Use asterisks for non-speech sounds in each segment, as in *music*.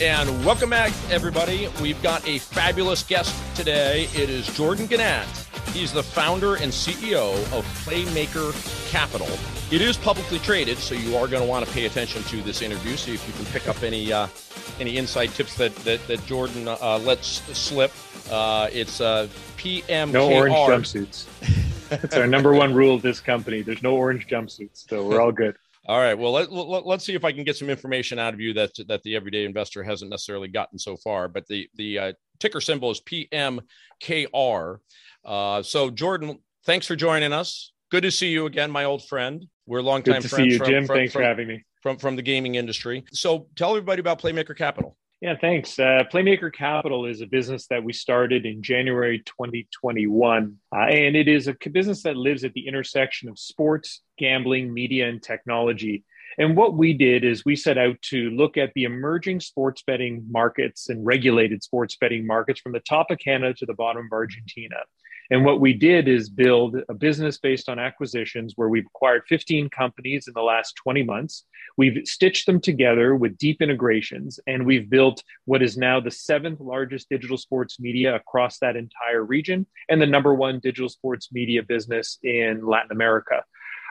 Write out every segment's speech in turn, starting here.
and welcome back, everybody. We've got a fabulous guest today. It is Jordan Gnat. He's the founder and CEO of Playmaker Capital. It is publicly traded, so you are going to want to pay attention to this interview. See if you can pick up any uh, any inside tips that that, that Jordan uh, lets slip. Uh, it's uh, PMKR. No orange jumpsuits. That's our number one rule of this company. There's no orange jumpsuits, so we're all good. All right. Well, let, let, us see if I can get some information out of you that that the everyday investor hasn't necessarily gotten so far. But the the uh, ticker symbol is PMKR. Uh, so, Jordan, thanks for joining us. Good to see you again, my old friend. We're longtime Good to friends. See you, from, Jim. From, thanks from, for having me. From from the gaming industry. So, tell everybody about Playmaker Capital. Yeah, thanks. Uh, Playmaker Capital is a business that we started in January 2021. Uh, and it is a business that lives at the intersection of sports, gambling, media, and technology. And what we did is we set out to look at the emerging sports betting markets and regulated sports betting markets from the top of Canada to the bottom of Argentina. And what we did is build a business based on acquisitions where we've acquired 15 companies in the last 20 months. We've stitched them together with deep integrations, and we've built what is now the seventh largest digital sports media across that entire region and the number one digital sports media business in Latin America.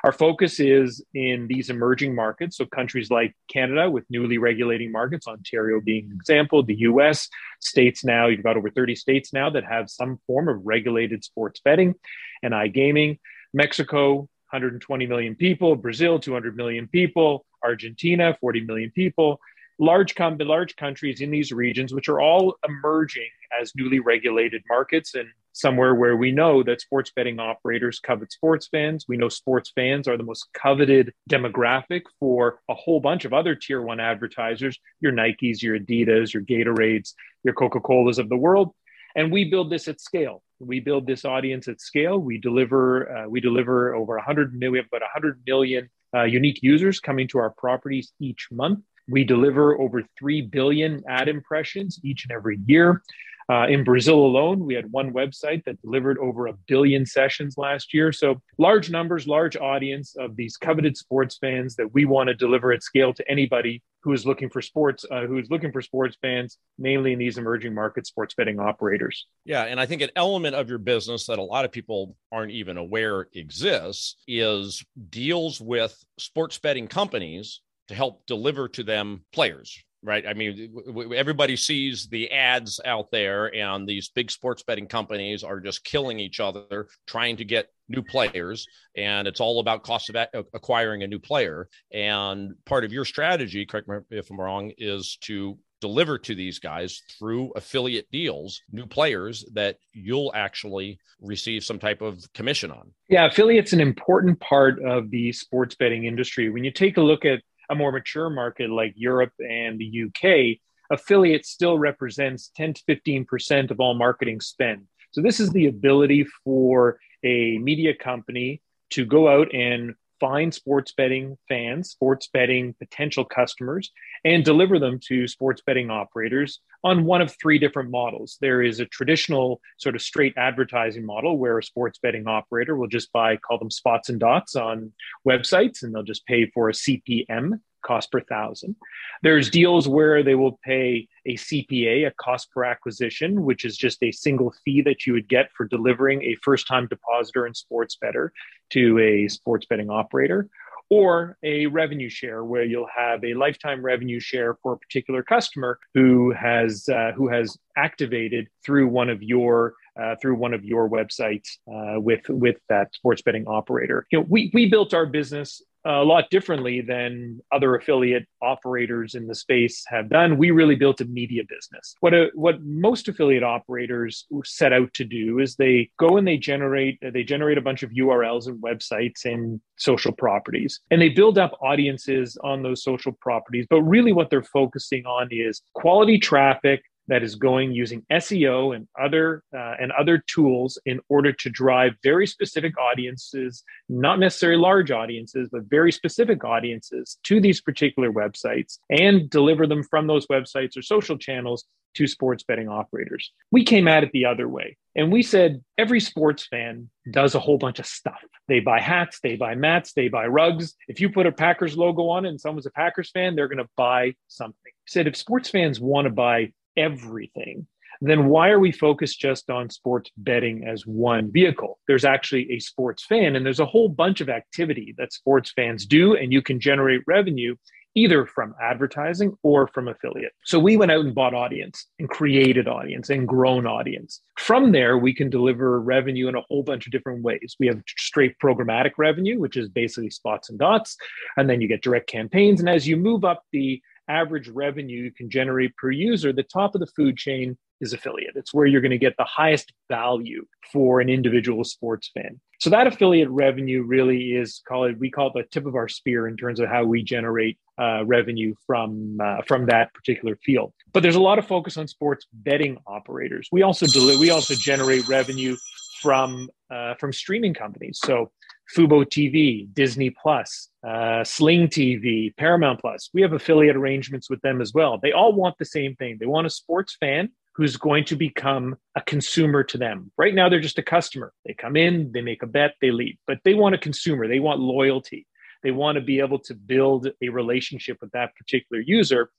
Our focus is in these emerging markets, so countries like Canada with newly regulating markets, Ontario being an example, the US, states now, you've got over 30 states now that have some form of regulated sports betting and iGaming. Mexico, 120 million people, Brazil, 200 million people, Argentina, 40 million people large, com- large countries in these regions, which are all emerging as newly regulated markets and somewhere where we know that sports betting operators covet sports fans. We know sports fans are the most coveted demographic for a whole bunch of other tier one advertisers your Nikes, your Adidas, your Gatorades, your Coca Colas of the world. And we build this at scale. We build this audience at scale. We deliver. Uh, we deliver over 100 million. We have about 100 million uh, unique users coming to our properties each month. We deliver over 3 billion ad impressions each and every year. Uh, in Brazil alone, we had one website that delivered over a billion sessions last year. So, large numbers, large audience of these coveted sports fans that we want to deliver at scale to anybody who is looking for sports, uh, who is looking for sports fans, mainly in these emerging market sports betting operators. Yeah, and I think an element of your business that a lot of people aren't even aware exists is deals with sports betting companies to help deliver to them players right? I mean everybody sees the ads out there and these big sports betting companies are just killing each other trying to get new players and it's all about cost of acquiring a new player. And part of your strategy correct me if i'm wrong is to deliver to these guys through affiliate deals new players that you'll actually receive some type of commission on. Yeah affiliates an important part of the sports betting industry. When you take a look at a more mature market like Europe and the UK, affiliate still represents 10 to 15% of all marketing spend. So, this is the ability for a media company to go out and find sports betting fans, sports betting potential customers, and deliver them to sports betting operators on one of three different models. There is a traditional sort of straight advertising model where a sports betting operator will just buy, call them spots and dots on websites, and they'll just pay for a CPM cost per thousand. There's deals where they will pay a CPA, a cost per acquisition, which is just a single fee that you would get for delivering a first time depositor and sports better to a sports betting operator. Or a revenue share, where you'll have a lifetime revenue share for a particular customer who has uh, who has activated through one of your uh, through one of your websites uh, with with that sports betting operator. You know, we we built our business a lot differently than other affiliate operators in the space have done. We really built a media business. What a, what most affiliate operators set out to do is they go and they generate they generate a bunch of URLs and websites and social properties and they build up audiences on those social properties. But really what they're focusing on is quality traffic that is going using SEO and other uh, and other tools in order to drive very specific audiences, not necessarily large audiences, but very specific audiences to these particular websites and deliver them from those websites or social channels to sports betting operators. We came at it the other way. And we said every sports fan does a whole bunch of stuff. They buy hats, they buy mats, they buy rugs. If you put a Packers logo on it and someone's a Packers fan, they're going to buy something. We said if sports fans want to buy everything, then why are we focused just on sports betting as one vehicle? There's actually a sports fan, and there's a whole bunch of activity that sports fans do, and you can generate revenue either from advertising or from affiliate. So we went out and bought audience and created audience and grown audience. From there, we can deliver revenue in a whole bunch of different ways. We have straight programmatic revenue, which is basically spots and dots, and then you get direct campaigns. And as you move up the average revenue you can generate per user, the top of the food chain is affiliate. It's where you're going to get the highest value for an individual sports fan. So that affiliate revenue really is call it we call it the tip of our spear in terms of how we generate uh, revenue from uh, from that particular field. But there's a lot of focus on sports betting operators. We also deliver we also generate revenue from uh, from streaming companies. So Fubo TV, Disney Plus, uh, Sling TV, Paramount Plus. We have affiliate arrangements with them as well. They all want the same thing. They want a sports fan who's going to become a consumer to them. Right now, they're just a customer. They come in, they make a bet, they leave. But they want a consumer. They want loyalty. They want to be able to build a relationship with that particular user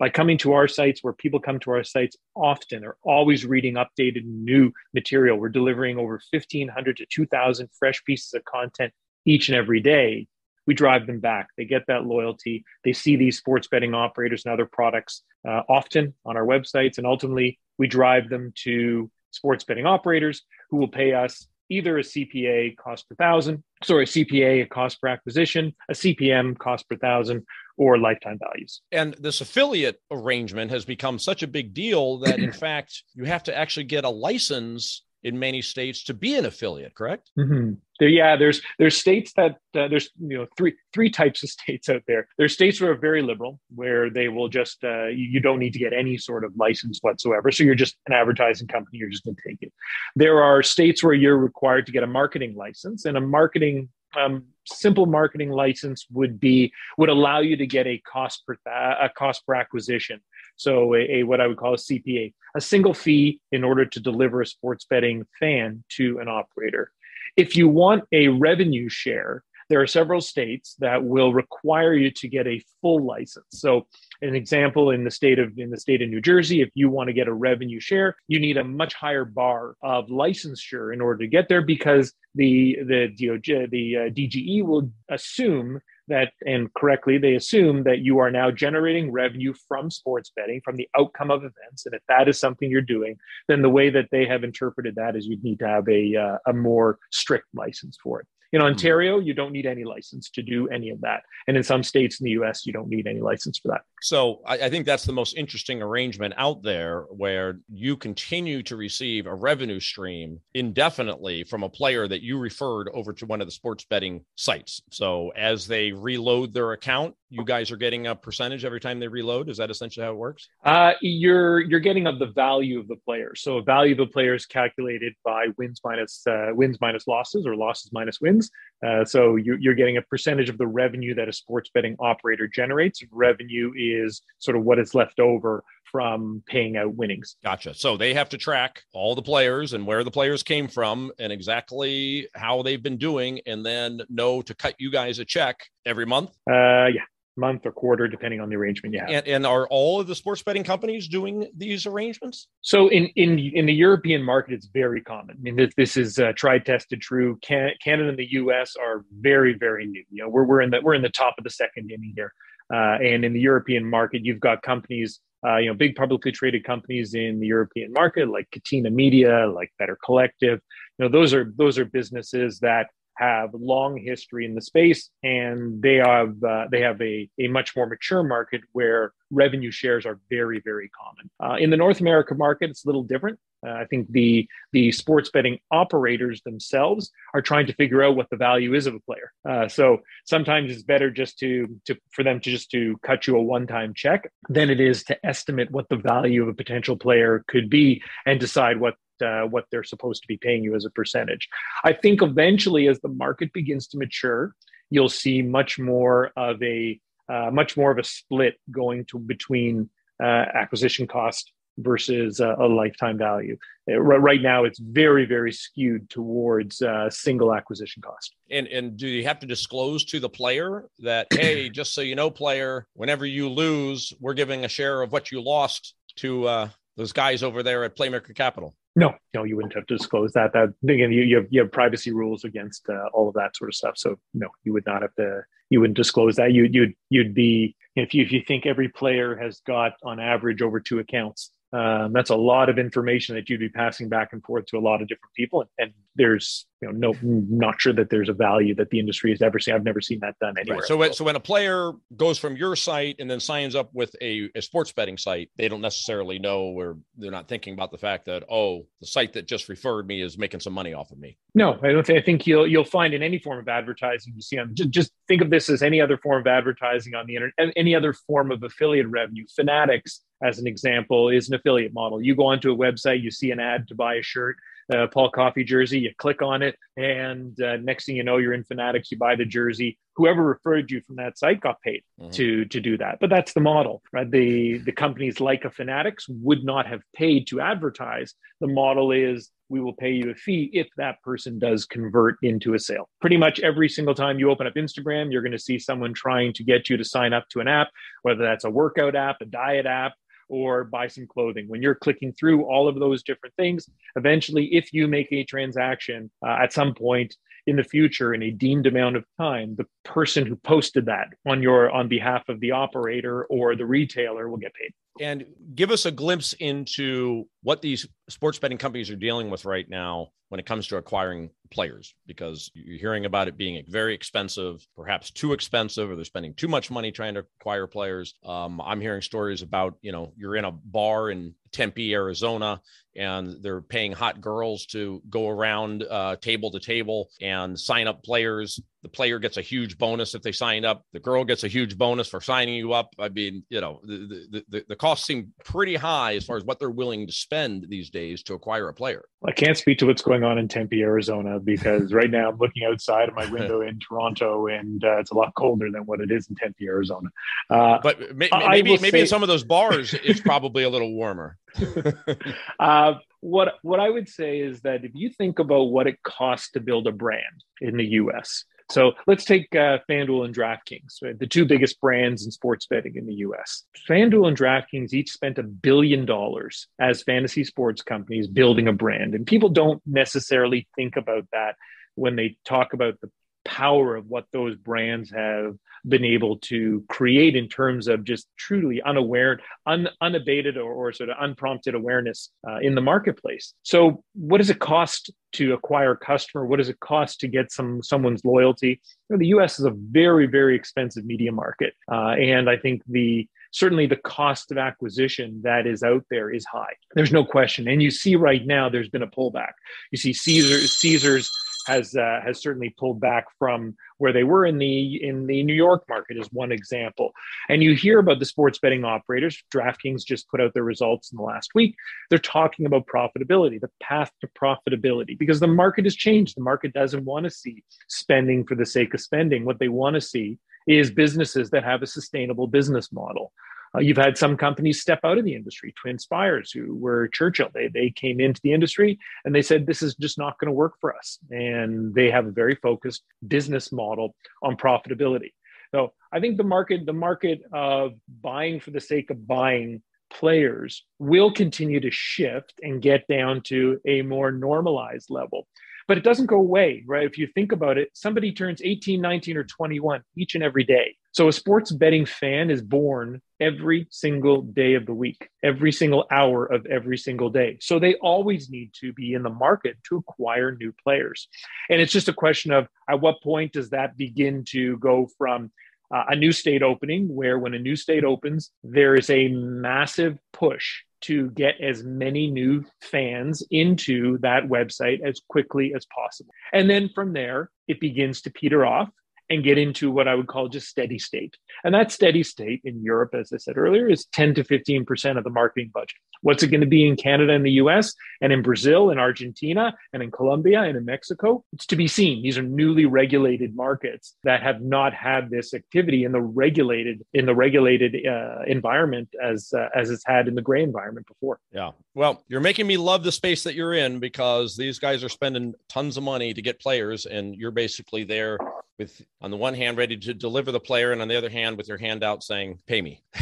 by coming to our sites where people come to our sites often are always reading updated new material. We're delivering over 1500 to 2000 fresh pieces of content each and every day. We drive them back. They get that loyalty. They see these sports betting operators and other products uh, often on our websites and ultimately we drive them to sports betting operators who will pay us either a CPA cost per thousand, sorry, a CPA a cost per acquisition, a CPM cost per thousand, or lifetime values. And this affiliate arrangement has become such a big deal that, in *clears throat* fact, you have to actually get a license in many states to be an affiliate correct mm-hmm. there, yeah there's there's states that uh, there's you know three three types of *laughs* states out there there's states that are very liberal where they will just uh, you, you, don't need to get any sort of license whatsoever so you're just an advertising company you're just going to take it there are states where you're required to get a marketing license and a marketing um, simple marketing license would be would allow you to get a cost per a cost per acquisition. So a, a, what I would call a CPA, a single fee in order to deliver a sports betting fan to an operator. If you want a revenue share, there are several states that will require you to get a full license. So an example in the state of in the state of New Jersey, if you want to get a revenue share, you need a much higher bar of licensure in order to get there because the the DOJ the uh, DGE will assume that and correctly they assume that you are now generating revenue from sports betting from the outcome of events and if that is something you're doing then the way that they have interpreted that is you'd need to have a uh, a more strict license for it in hmm. Ontario, you don't need any license to do any of that. And in some states in the US, you don't need any license for that. So I, I, think that's the most interesting arrangement out there where you continue to receive a revenue stream indefinitely from a player that you referred over to one of the sports betting sites. So as they reload their account, you guys are getting a percentage every time they reload. Is that essentially how it works? Uh, you're you're getting of the value of the player. So a value of the player is calculated by wins minus uh, wins minus losses or losses minus wins. Uh, so you, you're getting a percentage of the revenue that a sports betting operator generates. Revenue is sort of what is left over from paying out winnings. Gotcha. So they have to track all the players and where the players came from and exactly how they've been doing, and then know to cut you guys a check every month. Uh, yeah, month or quarter, depending on the arrangement you have. And, and, are all of the sports betting companies doing these arrangements? So in in in the European market, it's very common. I mean, this, this is uh, tried, tested, true. Can, Canada and the U.S. are very, very new. You know, we're we're in the we're in the top of the second inning here. Uh, and in the European market, you've got companies, uh, you know, big publicly traded companies in the European market like Catena Media, like Better Collective. You know, those are those are businesses that have long history in the space, and they have uh, they have a, a much more mature market where revenue shares are very, very common. Uh, in the North America market, it's a little different. Uh, I think the the sports betting operators themselves are trying to figure out what the value is of a player. Uh, so sometimes it's better just to to for them to just to cut you a one time check than it is to estimate what the value of a potential player could be and decide what uh, what they're supposed to be paying you as a percentage. I think eventually, as the market begins to mature, you'll see much more of a uh, much more of a split going to between uh, acquisition cost versus a, a lifetime value. Uh, right now, it's very, very skewed towards uh, single acquisition cost. And and do you have to disclose to the player that *clears throat* hey, just so you know, player, whenever you lose, we're giving a share of what you lost to uh, those guys over there at Playmaker Capital? No, no, you wouldn't have to disclose that. That again, you, you have you have privacy rules against uh, all of that sort of stuff. So no, you would not have to. You wouldn't disclose that. You you'd you'd be if you if you think every player has got on average over two accounts um, that's a lot of information that you'd be passing back and forth to a lot of different people. And, and, there's, you know, no, not sure that there's a value that the industry has ever seen. I've never seen that done anywhere. Right. So, when, so when a player goes from your site and then signs up with a, a sports betting site, they don't necessarily know or they're not thinking about the fact that, oh, the site that just referred me is making some money off of me. No, I don't think, I think you'll, you'll find in any form of advertising you see on, just, just think of this as any other form of advertising on the internet, any other form of affiliate revenue. Fanatics as an example, is an affiliate model. You go onto a website, you see an ad to buy a shirt, uh, Paul Coffee jersey, you click on it, and uh, next thing you know, you're in Fanatics, you buy the jersey. Whoever referred you from that site got paid mm-hmm. to to do that. But that's the model, right? The the companies like a Fanatics would not have paid to advertise. The model is we will pay you a fee if that person does convert into a sale. Pretty much every single time you open up Instagram, you're going to see someone trying to get you to sign up to an app, whether that's a workout app, a diet app, or buy some clothing. When you're clicking through all of those different things, eventually, if you make a transaction uh, at some point in the future in a deemed amount of time, the person who posted that on your on behalf of the operator or the retailer will get paid. And give us a glimpse into what these sports betting companies are dealing with right now when it comes to acquiring players because you're hearing about it being very expensive, perhaps too expensive, or they're spending too much money trying to acquire players. Um, I'm hearing stories about, you know, you're in a bar in Tempe, Arizona, and they're paying hot girls to go around uh, table to table and sign up players. The player gets a huge bonus if they sign up. The girl gets a huge bonus for signing you up. I mean, you know, the, the, the, the costs seem pretty high as far as what they're willing to spend these days to acquire a player. I can't speak to what's going on in Tempe, Arizona, because right now I'm looking outside of my window in *laughs* Toronto, and uh, it's a lot colder than what it is in Tempe, Arizona. Uh, but may, maybe maybe say, in some of those bars, it's probably a little warmer. *laughs* *laughs* uh, what what I would say is that if you think about what it costs to build a brand in the U.S., so let's take uh, FanDuel and DraftKings, the two biggest brands in sports betting in the US. FanDuel and DraftKings each spent a billion dollars as fantasy sports companies building a brand. And people don't necessarily think about that when they talk about the power of what those brands have been able to create in terms of just truly unaware, un, unabated, or, or, sort of unprompted awareness uh, in the marketplace. So, what does it cost to acquire a customer? What does it cost to get some someone's loyalty? You know, the U.S. is a very, very expensive media market, uh, and I think the certainly the cost of acquisition that is out there is high. There's no question, and you see right now there's been a pullback. You see Caesar, Caesars has uh, has certainly pulled back from where they were in the in the New York market is one example. And you hear about the sports betting operators. DraftKings just put out their results in the last week. They're talking about profitability, the path to profitability, because the market has changed. The market doesn't want to see spending for the sake of spending. What they want to see is businesses that have a sustainable business model. Uh, you've had some companies step out of the industry. TwinSpires, who were Churchill, they they came into the industry and they said this is just not going to work for us, and they have a very focused business model on profitability. So I think the market the market of buying for the sake of buying players will continue to shift and get down to a more normalized level but it doesn't go away, right? If you think about it, somebody turns 18, 19, or 21 each and every day. So a sports betting fan is born every single day of the week, every single hour of every single day. So they always need to be in the market to acquire new players. And it's just a question of at what point does that begin to go from uh, a new state opening, where when a new state opens, there is a massive push to get as many new fans into that website as quickly as possible. And then from there, it begins to peter off and get into what I would call just steady state. And that steady state in Europe, as I said earlier, is 10 to 15% of the marketing budget. What's it going to be in Canada and the US and in Brazil and Argentina and in Colombia and in Mexico? It's to be seen. These are newly regulated markets that have not had this activity in the regulated in the regulated uh, environment as uh, as it's had in the gray environment before. Yeah. Well, you're making me love the space that you're in because these guys are spending tons of money to get players and you're basically there with on the one hand ready to deliver the player and on the other hand with your hand out saying pay me. *laughs*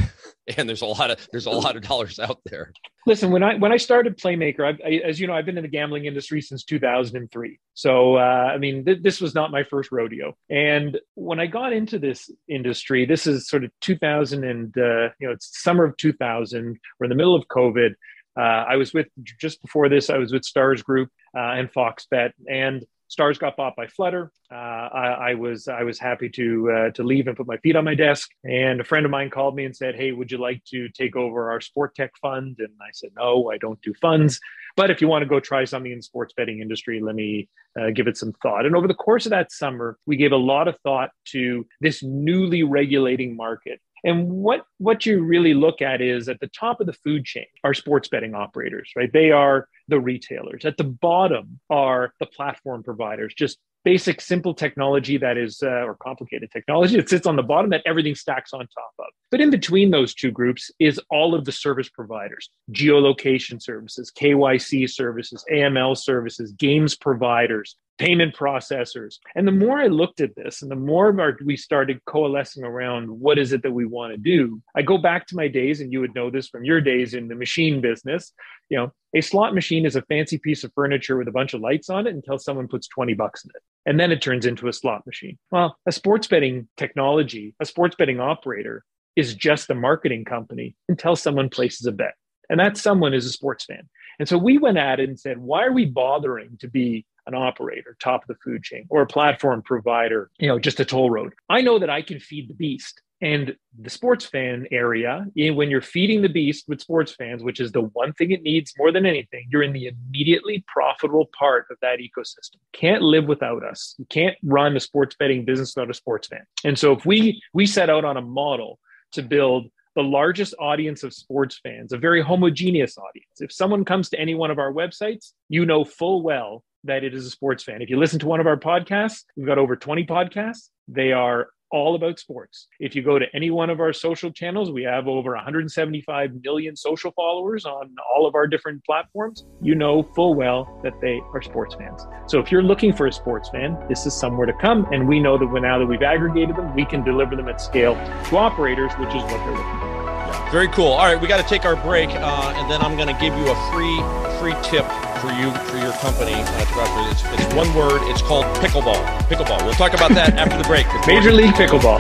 And there's a lot of there's a lot of dollars out there. Listen when i when i started playmaker I, as you know i've been in the gambling industry since 2003 so uh, i mean th- this was not my first rodeo. And when i got into this industry this is sort of 2000 and uh, you know it's summer of 2000 we're in the middle of covid. Uh, i was with just before this i was with stars group uh, and fox bet. And Stars got bought by Flutter. Uh, I, I, was I was happy to uh, to leave and put my feet on my desk. And a friend of mine called me and said, "Hey, would you like to take over our sport tech fund?" And I said, "No, I don't do funds. But if you want to go try something in the sports betting industry, let me uh, give it some thought." And over the course of that summer, we gave a lot of thought to this newly regulating market and what what you really look at is at the top of the food chain are sports betting operators, right? They are the retailers. At the bottom are the platform providers, just basic simple technology that is uh, or complicated technology that sits on the bottom that everything stacks on top of but in between those two groups is all of the service providers geolocation services kyc services aml services games providers payment processors. And the more I looked at this and the more our, we started coalescing around what is it that we want to do, I go back to my days, and you would know this from your days in the machine business. You know, a slot machine is a fancy piece of furniture with a bunch of lights on it until someone puts 20 bucks in it. And then it turns into a slot machine. Well, a sports betting technology, a sports betting operator is just a marketing company until someone places a bet. And that someone is a sports fan. And so we went at it and said, why are we bothering to be an operator, top of the food chain, or a platform provider, you know, just a toll road. I know that I can feed the beast. And the sports fan area, eh, when you're feeding the beast with sports fans, which is the one thing it needs more than anything, you're in the immediately profitable part of that ecosystem. Can't live without us. You can't run a sports betting business without a sports fan. And so if we we set out on a model to build the largest audience of sports fans, a very homogeneous audience. If someone comes to any one of our websites, you know full well that it is a sports fan. If you listen to one of our podcasts, we've got over 20 podcasts. They are all about sports. If you go to any one of our social channels, we have over 175 million social followers on all of our different platforms. You know full well that they are sports fans. So if you're looking for a sports fan, this is somewhere to come. And we know that now that we've aggregated them, we can deliver them at scale to operators, which is what they're looking for. Very cool. All right, we got to take our break, uh, and then I'm going to give you a free free tip for you for your company. Uh, it's, it's, one word. It's called pickleball. Pickleball. We'll talk about that after the break. Major League Pickleball.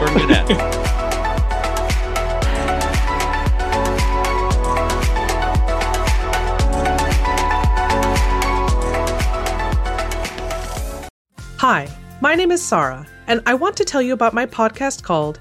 *laughs* Hi, my name is Sarah, and I want to tell you about my podcast called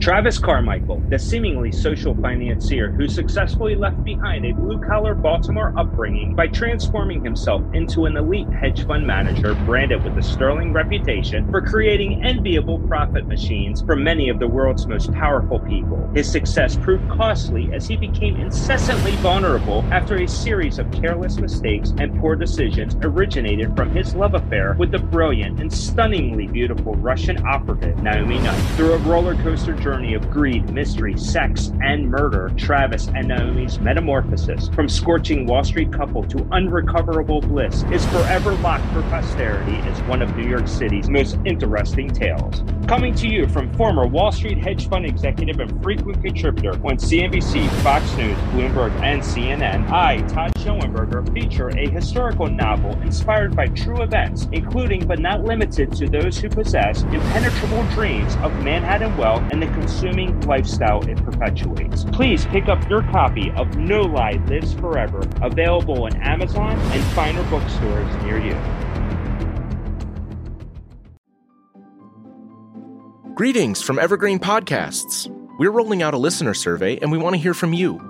Travis Carmichael, the seemingly social financier who successfully left behind a blue collar Baltimore upbringing by transforming himself into an elite hedge fund manager branded with a sterling reputation for creating enviable profit machines for many of the world's most powerful people. His success proved costly as he became incessantly vulnerable after a series of careless mistakes and poor decisions originated from his love affair with the brilliant and stunningly beautiful Russian operative Naomi Knight. Through a roller coaster journey of greed, mystery, sex, and murder, Travis and Naomi's metamorphosis from scorching Wall Street couple to unrecoverable bliss is forever locked for posterity as one of New York City's most interesting tales. Coming to you from former Wall Street hedge fund executive and frequent contributor on CNBC, Fox News, Bloomberg, and CNN, I, Todd Schoenberger, feature a historical novel inspired by true events, including but not limited to those who possess impenetrable dreams of Manhattan wealth and the consuming lifestyle it perpetuates. Please pick up your copy of No Lie Lives Forever, available on Amazon and finer bookstores near you. Greetings from Evergreen Podcasts. We're rolling out a listener survey and we want to hear from you.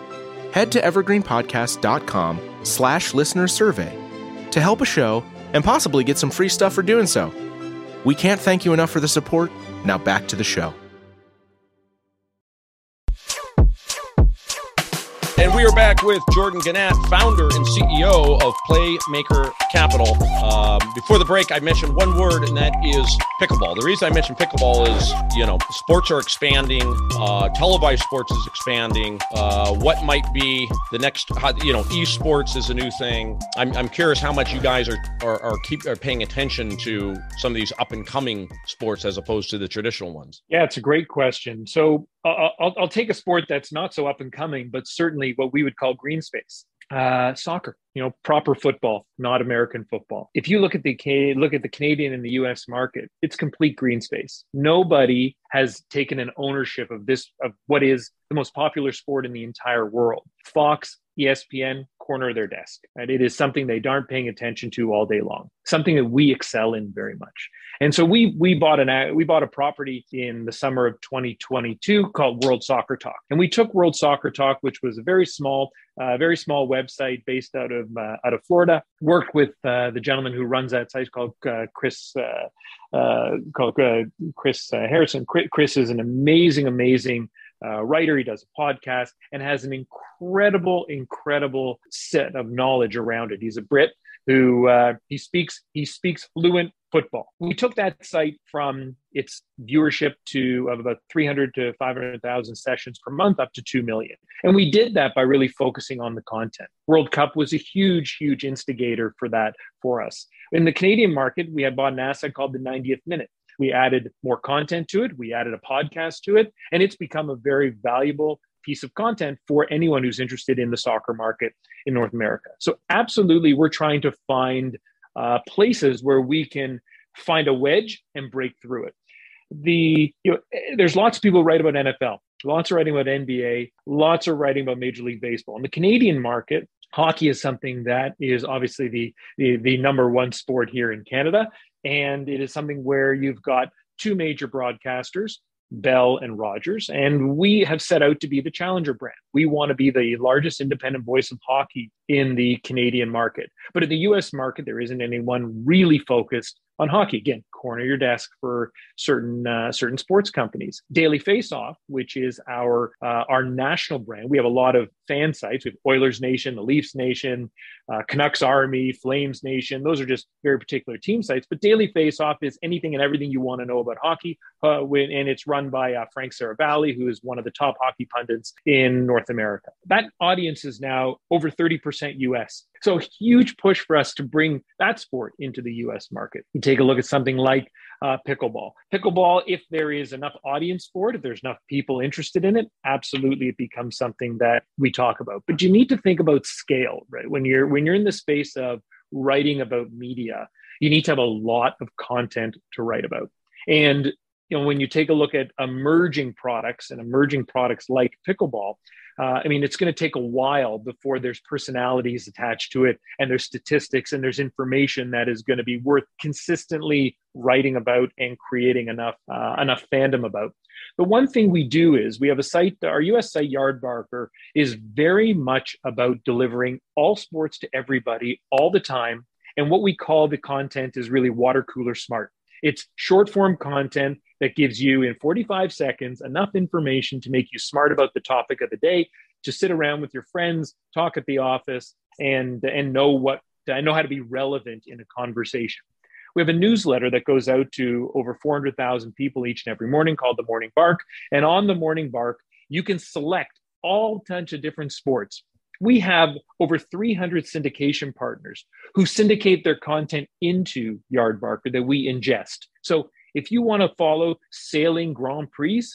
Head to evergreenpodcast.com slash listener survey to help a show and possibly get some free stuff for doing so. We can't thank you enough for the support. Now back to the show. And we are back with Jordan Gnat, founder and CEO of Playmaker Capital. Um, before the break, I mentioned one word, and that is pickleball. The reason I mentioned pickleball is, you know, sports are expanding, uh, televised sports is expanding. Uh, what might be the next, you know, esports is a new thing. I'm, I'm curious how much you guys are, are, are keep are paying attention to some of these up and coming sports as opposed to the traditional ones. Yeah, it's a great question. So I'll, I'll, take a sport that's not so up and coming, but certainly what we would call green space. Uh, soccer, you know, proper football, not American football. If you look at the look at the Canadian and the U.S. market, it's complete green space. Nobody has taken an ownership of this of what is the most popular sport in the entire world. Fox, ESPN, corner of their desk. And it is something they aren't paying attention to all day long. Something that we excel in very much. And so we we bought an we bought a property in the summer of 2022 called World Soccer Talk, and we took World Soccer Talk, which was a very small, uh, very small website based out of uh, out of Florida. Worked with uh, the gentleman who runs that site called uh, Chris uh, uh, called Chris Harrison. Chris is an amazing, amazing uh, writer. He does a podcast and has an incredible, incredible set of knowledge around it. He's a Brit who uh, he speaks he speaks fluent football. We took that site from its viewership to of about 300 to 500,000 sessions per month up to 2 million. And we did that by really focusing on the content. World Cup was a huge huge instigator for that for us. In the Canadian market, we had bought an asset called the 90th minute. We added more content to it. We added a podcast to it, and it's become a very valuable piece of content for anyone who's interested in the soccer market in North America. So, absolutely, we're trying to find uh, places where we can find a wedge and break through it. The you know, there's lots of people write about NFL, lots are writing about NBA, lots are writing about Major League Baseball. In the Canadian market, hockey is something that is obviously the, the, the number one sport here in Canada. And it is something where you've got two major broadcasters, Bell and Rogers, and we have set out to be the challenger brand. We want to be the largest independent voice of hockey in the Canadian market. But in the US market, there isn't anyone really focused on hockey. Again, corner your desk for certain uh, certain sports companies. Daily Face Off, which is our uh, our national brand, we have a lot of fan sites. We have Oilers Nation, the Leafs Nation, uh, Canucks Army, Flames Nation. Those are just very particular team sites. But Daily Face Off is anything and everything you want to know about hockey, uh, when, and it's run by uh, Frank Seravalli, who is one of the top hockey pundits in North America. That audience is now over thirty percent U.S. So, huge push for us to bring that sport into the US market. You take a look at something like uh, pickleball. Pickleball, if there is enough audience for it, if there's enough people interested in it, absolutely it becomes something that we talk about. But you need to think about scale, right? When you're when you're in the space of writing about media, you need to have a lot of content to write about. And you know, when you take a look at emerging products and emerging products like pickleball, uh, I mean, it's going to take a while before there's personalities attached to it and there's statistics and there's information that is going to be worth consistently writing about and creating enough uh, enough fandom about. The one thing we do is we have a site, our US site, Yardbarker, is very much about delivering all sports to everybody all the time. And what we call the content is really water cooler smart. It's short form content that gives you in 45 seconds enough information to make you smart about the topic of the day, to sit around with your friends, talk at the office, and, and know what I know how to be relevant in a conversation. We have a newsletter that goes out to over 400,000 people each and every morning called the Morning Bark. And on the Morning Bark, you can select all kinds of different sports we have over 300 syndication partners who syndicate their content into Yard Yardbarker that we ingest. So if you want to follow sailing Grand Prix,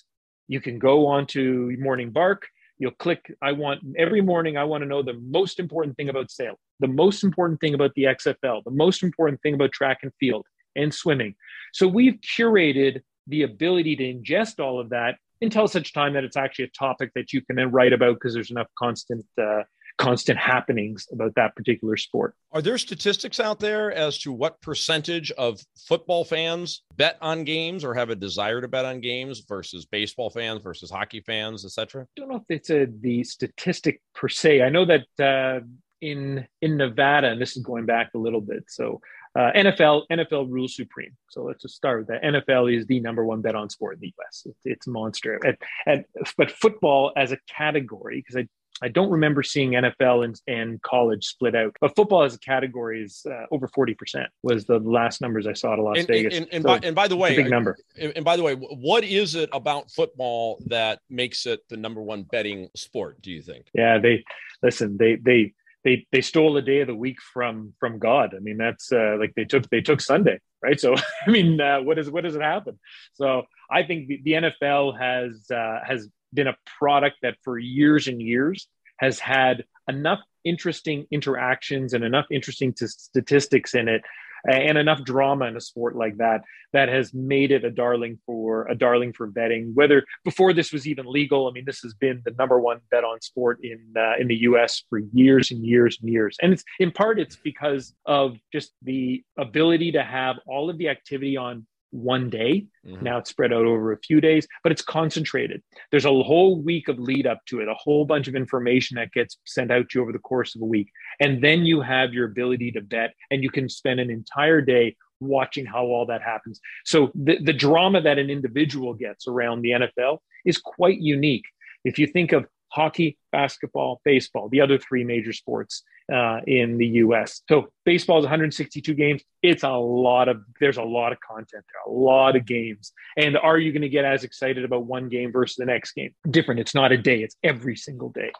you can go on to Morning Bark. You'll click, I want every morning, I want to know the most important thing about sailing, the most important thing about the XFL, the most important thing about track and field and swimming. So we've curated the ability to ingest all of that until such time that it's actually a topic that you can then write about because there's enough constant uh, constant happenings about that particular sport. Are there statistics out there as to what percentage of football fans bet on games or have a desire to bet on games versus baseball fans versus hockey fans, etc.? I don't know if it's a, the statistic per se. I know that uh, in in Nevada, and this is going back a little bit. So uh, NFL NFL rules supreme. So let's just start with that. NFL is the number one bet on sport in the U.S. It's, it's monster. And, and, but football as a category, because I I don't remember seeing NFL and, and college split out, but football as a category is uh, over 40% was the last numbers I saw at Las and, Vegas. And, and, so by, and, by, the way, big number. And by the way, what is it about football that makes it the number one betting sport, do you think? Yeah, they listen, they, they, they, they stole a day of the week from, from God. I mean, that's uh, like they took, they took Sunday, right? So, *laughs* I mean, uh, what is, what does it happen? So I think the, the NFL has, uh, has been a product that for years and years has had enough interesting interactions and enough interesting t- statistics in it and enough drama in a sport like that that has made it a darling for a darling for betting whether before this was even legal. I mean this has been the number one bet on sport in uh, in the us for years and years and years. And it's in part it's because of just the ability to have all of the activity on one day. Mm-hmm. Now it's spread out over a few days, but it's concentrated. There's a whole week of lead up to it, a whole bunch of information that gets sent out to you over the course of a week. And then you have your ability to bet, and you can spend an entire day watching how all that happens. So the, the drama that an individual gets around the NFL is quite unique. If you think of hockey, basketball, baseball, the other three major sports uh, in the US. So baseball is 162 games. It's a lot of, there's a lot of content there, a lot of games. And are you going to get as excited about one game versus the next game? Different. It's not a day, it's every single day.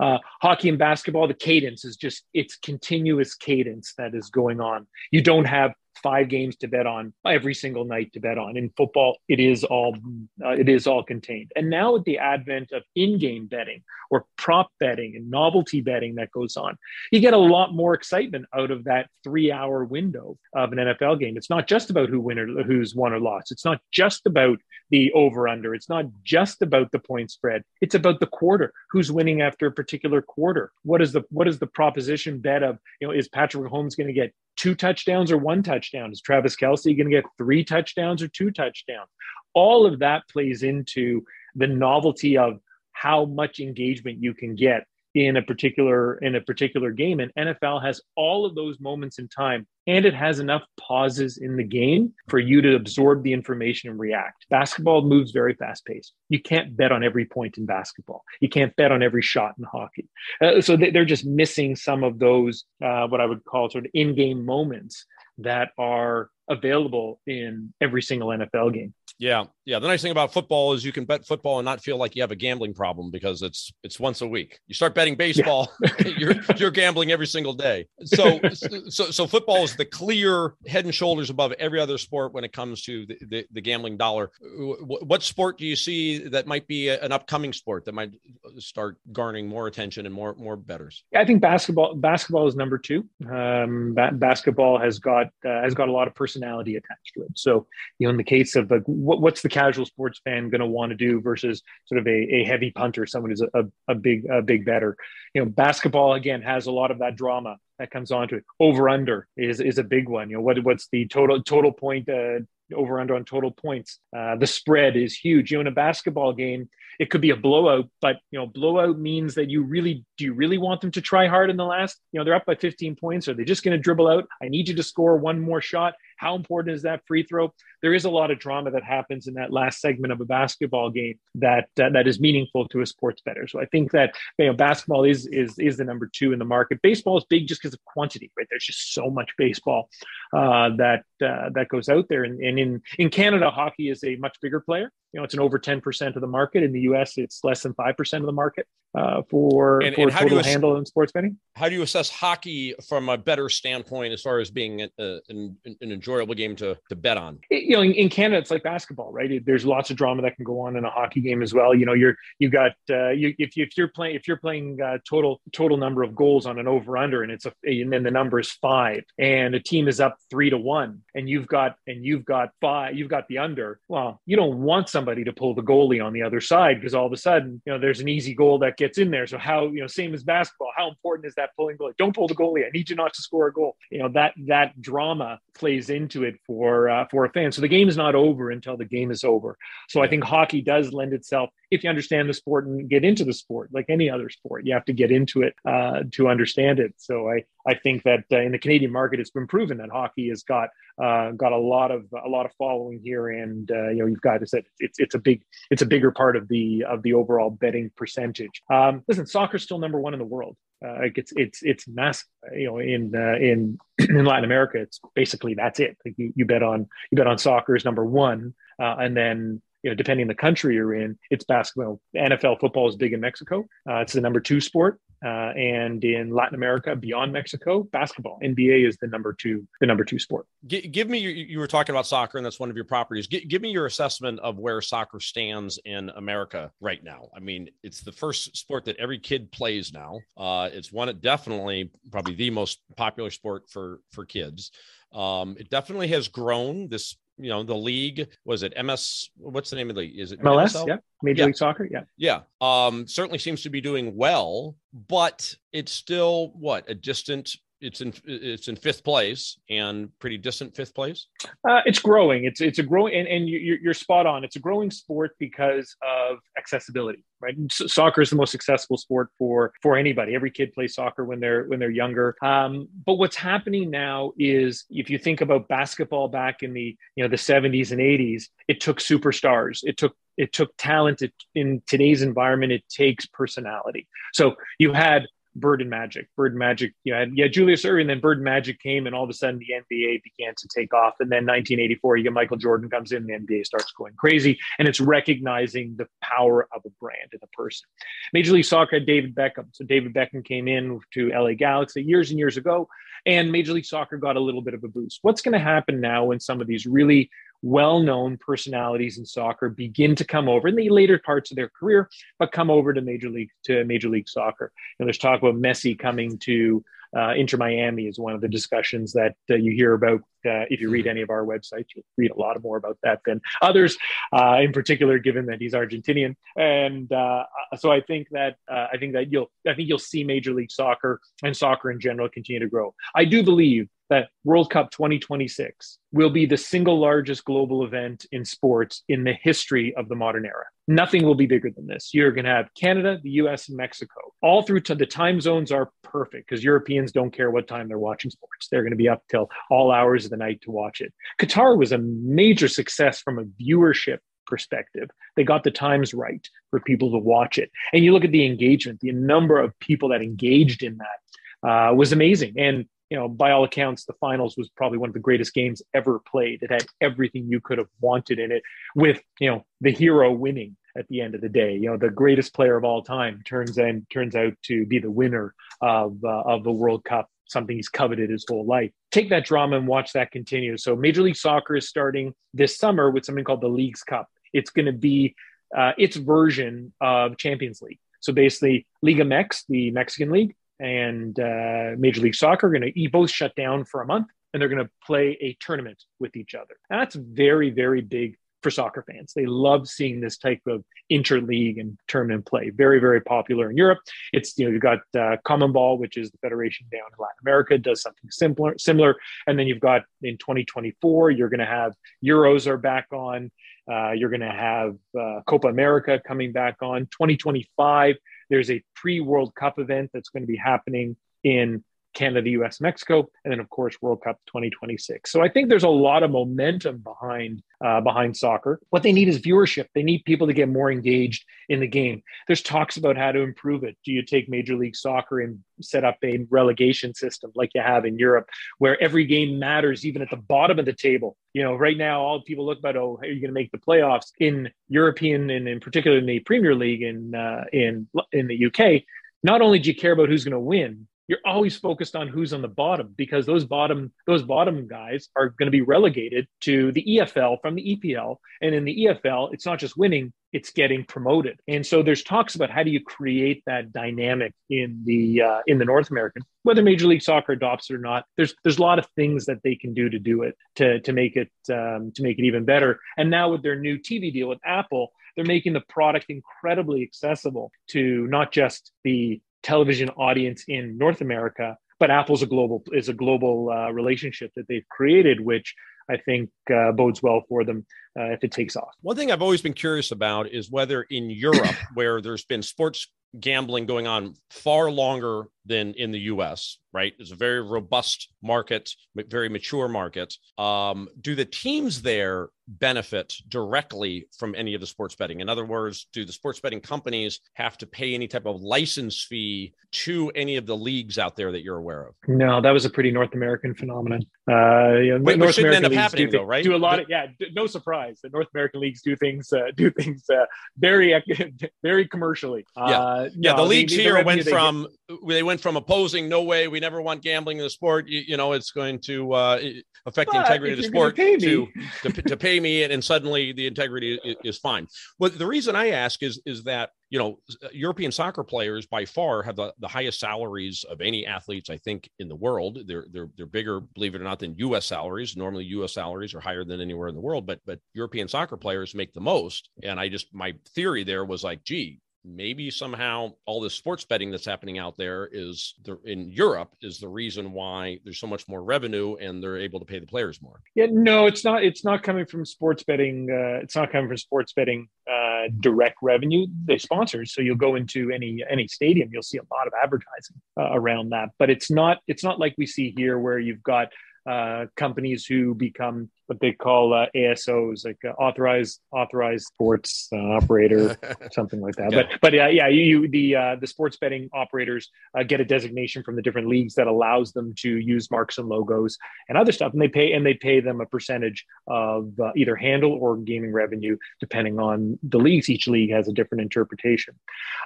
Uh, hockey and basketball, the cadence is just, it's continuous cadence that is going on. You don't have five games to bet on every single night to bet on. In football, it is all uh, it is all contained. And now with the advent of in-game betting or prop betting and novelty betting that goes on, you get a lot more excitement out of that three-hour window of an NFL game. It's not just about who win or who's won or lost. It's not just about the over/under. It's not just about the point spread. It's about the quarter. Who's winning after a particular quarter? What is the what is the proposition bet of? You know, is Patrick Mahomes going to get two touchdowns or one touchdown? Is Travis Kelce going to get three touchdowns or two touchdowns? All of that plays into the novelty of how much engagement you can get in a particular in a particular game and NFL has all of those moments in time and it has enough pauses in the game for you to absorb the information and react. Basketball moves very fast paced. You can't bet on every point in basketball. You can't bet on every shot in hockey. Uh, so they're just missing some of those uh, what I would call sort of in-game moments that are available in every single NFL game. Yeah, Yeah, the nice thing about football is you can bet football and not feel like you have a gambling problem because it's it's once a week. You start betting baseball, yeah. *laughs* you're you're gambling every single day. So so so football is the clear head and shoulders above every other sport when it comes to the, the, the gambling dollar. What sport do you see that might be an upcoming sport that might start garnering more attention and more more betters? I think basketball basketball is number two. Um, ba- basketball has got uh, has got a lot of personality attached to it. So you know, in the case of like what, what's the casual sports fan going to want to do versus sort of a, a heavy punter, someone who's a, a big a big better. You know, basketball again has a lot of that drama that comes onto it. Over under is is a big one. You know, what what's the total total point uh, over under on total points. Uh, the spread is huge. You know, in a basketball game, it could be a blowout, but you know, blowout means that you really do you really want them to try hard in the last? You know, they're up by 15 points. Are they just going to dribble out? I need you to score one more shot. How important is that free throw? There is a lot of drama that happens in that last segment of a basketball game that uh, that is meaningful to a sports bettor. So I think that you know basketball is is is the number two in the market. Baseball is big just because of quantity, right? There's just so much baseball uh, that uh, that goes out there, and, and in in Canada, hockey is a much bigger player. You know, it's an over 10% of the market. In the U.S., it's less than 5% of the market uh, for, and, for and total ass- handle in sports betting. How do you assess hockey from a better standpoint as far as being a, a, an, an, enjoyable game to, to bet on? You know, in, in, Canada, it's like basketball, right? There's lots of drama that can go on in a hockey game as well. You know, you're you got uh, you, if, you, if you're playing if you're playing uh, total total number of goals on an over under, and it's a and then the number is five, and a team is up three to one, and you've got and you've got five, you've got the under. Well, you don't want somebody to pull the goalie on the other side because all of a sudden, you know, there's an easy goal that gets in there. So how you know, same as basketball, how important is that pulling goalie? Don't pull the goalie. I need you not to score a goal. You know that that drama plays into it for uh, for a fan. So the game is not over until the game is over. So I think hockey does lend itself if you understand the sport and get into the sport like any other sport. You have to get into it uh, to understand it. So I I think that uh, in the Canadian market, it's been proven that hockey has got uh, got a lot of a lot of following here, and uh, you know you've got to say it's it's a big it's a bigger part of the of the overall betting percentage. Um, listen, soccer's still number one in the world. Uh, it's it's it's massive. You know, in uh, in *clears throat* in Latin America, it's basically that's it. Like you, you bet on you bet on soccer is number one, and then you know, depending the country you're in, it's basketball. NFL football is big in Mexico. Uh, it's the number two sport, uh, and in Latin America, beyond Mexico, basketball. NBA is the number two, the number two sport. G- give me, you were talking about soccer, and that's one of your properties. G- give me your assessment of where soccer stands in America right now. I mean, it's the first sport that every kid plays now. Uh, it's one, definitely probably the most popular sport for for kids. Um, it definitely has grown. This you know the league was it ms what's the name of the is it mls MSL? yeah major yeah. league soccer yeah yeah um certainly seems to be doing well but it's still what a distant it's in it's in fifth place and pretty distant fifth place. Uh, it's growing. It's it's a growing and, and you're, you're spot on. It's a growing sport because of accessibility. Right, soccer is the most accessible sport for for anybody. Every kid plays soccer when they're when they're younger. Um, but what's happening now is if you think about basketball back in the you know the 70s and 80s, it took superstars. It took it took talent. It, in today's environment, it takes personality. So you had Bird and Magic. Bird and Magic, you had yeah, Julius Erving, then Bird and Magic came, and all of a sudden the NBA began to take off. And then 1984, you get Michael Jordan comes in, the NBA starts going crazy, and it's recognizing the power of a brand and a person. Major League Soccer had David Beckham. So David Beckham came in to LA Galaxy years and years ago, and Major League Soccer got a little bit of a boost. What's going to happen now when some of these really well-known personalities in soccer begin to come over in the later parts of their career, but come over to major league to Major League Soccer. And there's talk about Messi coming to uh, Inter Miami is one of the discussions that uh, you hear about. Uh, if you read any of our websites, you'll read a lot more about that than others, uh, in particular, given that he's Argentinian. And uh, so I think that uh, I think that you'll I think you'll see Major League Soccer and soccer in general continue to grow. I do believe that World Cup 2026 will be the single largest global event in sports in the history of the modern era. Nothing will be bigger than this. You're going to have Canada, the US, and Mexico. All through to the time zones are perfect because Europeans don't care what time they're watching sports. They're going to be up till all hours of the night to watch it. Qatar was a major success from a viewership perspective. They got the times right for people to watch it. And you look at the engagement, the number of people that engaged in that uh, was amazing. And you know, by all accounts, the finals was probably one of the greatest games ever played. It had everything you could have wanted in it, with you know the hero winning at the end of the day. You know, the greatest player of all time turns and turns out to be the winner of uh, of the World Cup, something he's coveted his whole life. Take that drama and watch that continue. So, Major League Soccer is starting this summer with something called the Leagues Cup. It's going to be uh, its version of Champions League. So basically, Liga MX, the Mexican league, and uh, Major League Soccer are going to both shut down for a month, and they're going to play a tournament with each other. And that's very, very big for soccer fans. They love seeing this type of interleague and tournament play. Very, very popular in Europe. It's you know you've got uh, Ball, which is the federation down in Latin America, does something similar. Similar, and then you've got in 2024, you're going to have Euros are back on. Uh, you're going to have uh, Copa America coming back on. 2025, there's a pre World Cup event that's going to be happening in Canada, US, Mexico, and then of course World Cup 2026. So I think there's a lot of momentum behind uh, behind soccer. What they need is viewership. They need people to get more engaged in the game. There's talks about how to improve it. Do you take Major League Soccer and set up a relegation system like you have in Europe, where every game matters, even at the bottom of the table? You know, right now all people look about, oh, are you going to make the playoffs in European and in particular in the Premier League in uh, in in the UK? Not only do you care about who's going to win, you're always focused on who's on the bottom because those bottom those bottom guys are going to be relegated to the EFL from the EPL and in the EFL it's not just winning it's getting promoted. And so there's talks about how do you create that dynamic in the uh, in the North American whether Major League Soccer adopts it or not. There's there's a lot of things that they can do to do it to to make it um, to make it even better. And now with their new TV deal with Apple they're making the product incredibly accessible to not just the television audience in North America, but Apple's a global is a global uh, relationship that they've created, which I think uh, bodes well for them uh, if it takes off. One thing I've always been curious about is whether in Europe, where there's been sports gambling going on far longer than in the US, right? It's a very robust market, very mature market. Um, do the teams there benefit directly from any of the sports betting? In other words, do the sports betting companies have to pay any type of license fee to any of the leagues out there that you're aware of? No, that was a pretty North American phenomenon. Uh, you know, Wait, North American leagues do, though, right? do a lot of yeah. No surprise that North American leagues do things uh, do things uh, very *laughs* very commercially. Yeah, uh, yeah. No, the leagues the, the here went from they went from opposing no way we never want gambling in the sport you, you know it's going to uh, affect but the integrity of the sport to, to, to pay me and, and suddenly the integrity is, is fine. But the reason i ask is is that you know european soccer players by far have the, the highest salaries of any athletes i think in the world. They're they're they're bigger believe it or not than us salaries. Normally us salaries are higher than anywhere in the world but but european soccer players make the most. And i just my theory there was like gee maybe somehow all this sports betting that's happening out there is the, in Europe is the reason why there's so much more revenue and they're able to pay the players more. Yeah, no, it's not. It's not coming from sports betting. Uh, it's not coming from sports betting uh, direct revenue. They sponsors, so you'll go into any any stadium, you'll see a lot of advertising uh, around that. But it's not. It's not like we see here where you've got uh, companies who become what they call uh, ASOs, like uh, authorized authorized sports uh, operator, *laughs* something like that. But but yeah, yeah, you, you the uh, the sports betting operators uh, get a designation from the different leagues that allows them to use marks and logos and other stuff, and they pay and they pay them a percentage of either handle or gaming revenue depending on the leagues. Each league has a different interpretation.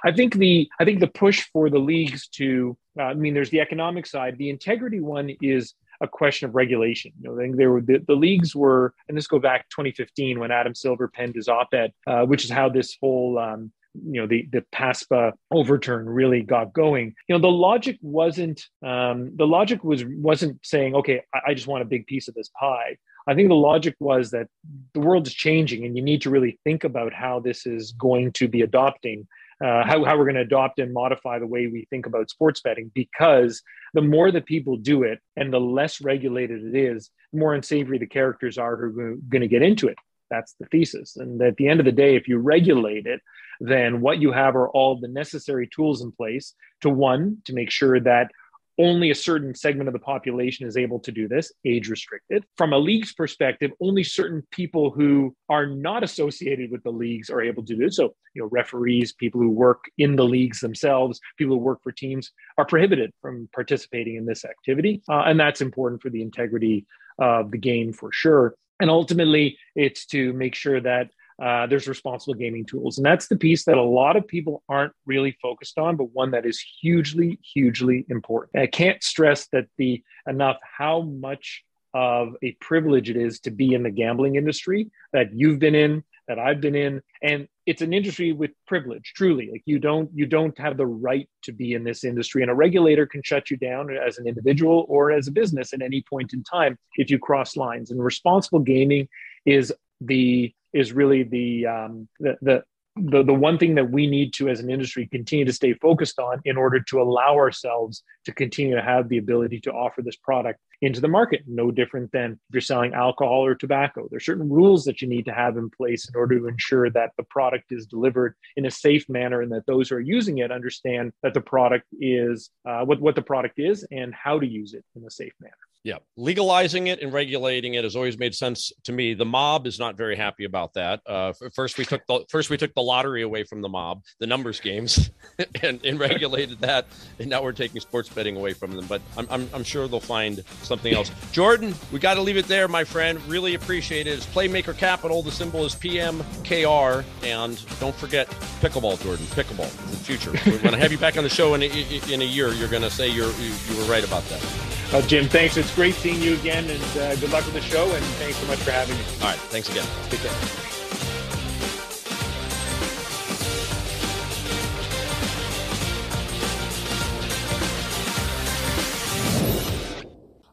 I think the I think the push for the leagues to I mean, there's the economic side. The integrity one is a question of regulation. You know, I think there were the, the, leagues were, and this go back 2015 when Adam Silver penned his op-ed, uh, which is how this whole um, you know the the PASPA overturn really got going. You know, the logic wasn't um, the logic was wasn't saying, okay, I, I just want a big piece of this pie. I think the logic was that the world is changing, and you need to really think about how this is going to be adopting uh, how, how we're going to adopt and modify the way we think about sports betting because the more that people do it and the less regulated it is, the more unsavory the characters are who are going to get into it. That's the thesis. And at the end of the day, if you regulate it, then what you have are all the necessary tools in place to one, to make sure that only a certain segment of the population is able to do this, age restricted. From a league's perspective, only certain people who are not associated with the leagues are able to do it. So, you know, referees, people who work in the leagues themselves, people who work for teams are prohibited from participating in this activity. Uh, and that's important for the integrity of the game for sure. And ultimately, it's to make sure that uh, there's responsible gaming tools. And that's the piece that a lot of people aren't really focused on, but one that is hugely, hugely important. And I can't stress that the enough how much of a privilege it is to be in the gambling industry that you've been in, that I've been in, and it's an industry with privilege. Truly, like you don't you don't have the right to be in this industry, and a regulator can shut you down as an individual or as a business at any point in time if you cross lines. And responsible gaming is the is really the um, the, the the, the one thing that we need to as an industry continue to stay focused on in order to allow ourselves to continue to have the ability to offer this product into the market. No different than if you're selling alcohol or tobacco. There's certain rules that you need to have in place in order to ensure that the product is delivered in a safe manner and that those who are using it understand that the product is uh, what, what the product is and how to use it in a safe manner yeah, legalizing it and regulating it has always made sense to me. The mob is not very happy about that. Uh, first, we took the first we took the lottery away from the mob, the numbers games, *laughs* and, and regulated that, and now we're taking sports betting away from them. But I'm, I'm, I'm sure they'll find something else. Jordan, we got to leave it there, my friend. Really appreciate it. It's Playmaker Capital. The symbol is PMKR, and don't forget pickleball, Jordan. Pickleball, the future. *laughs* We're going to have you back on the show in a, in a year. You're going to say you're you, you were right about that. Uh, Jim, thanks. It's great seeing you again, and uh, good luck with the show. And thanks so much for having me. All right, thanks again. Take care.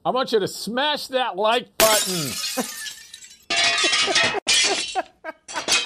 I want you to smash that like button. *laughs*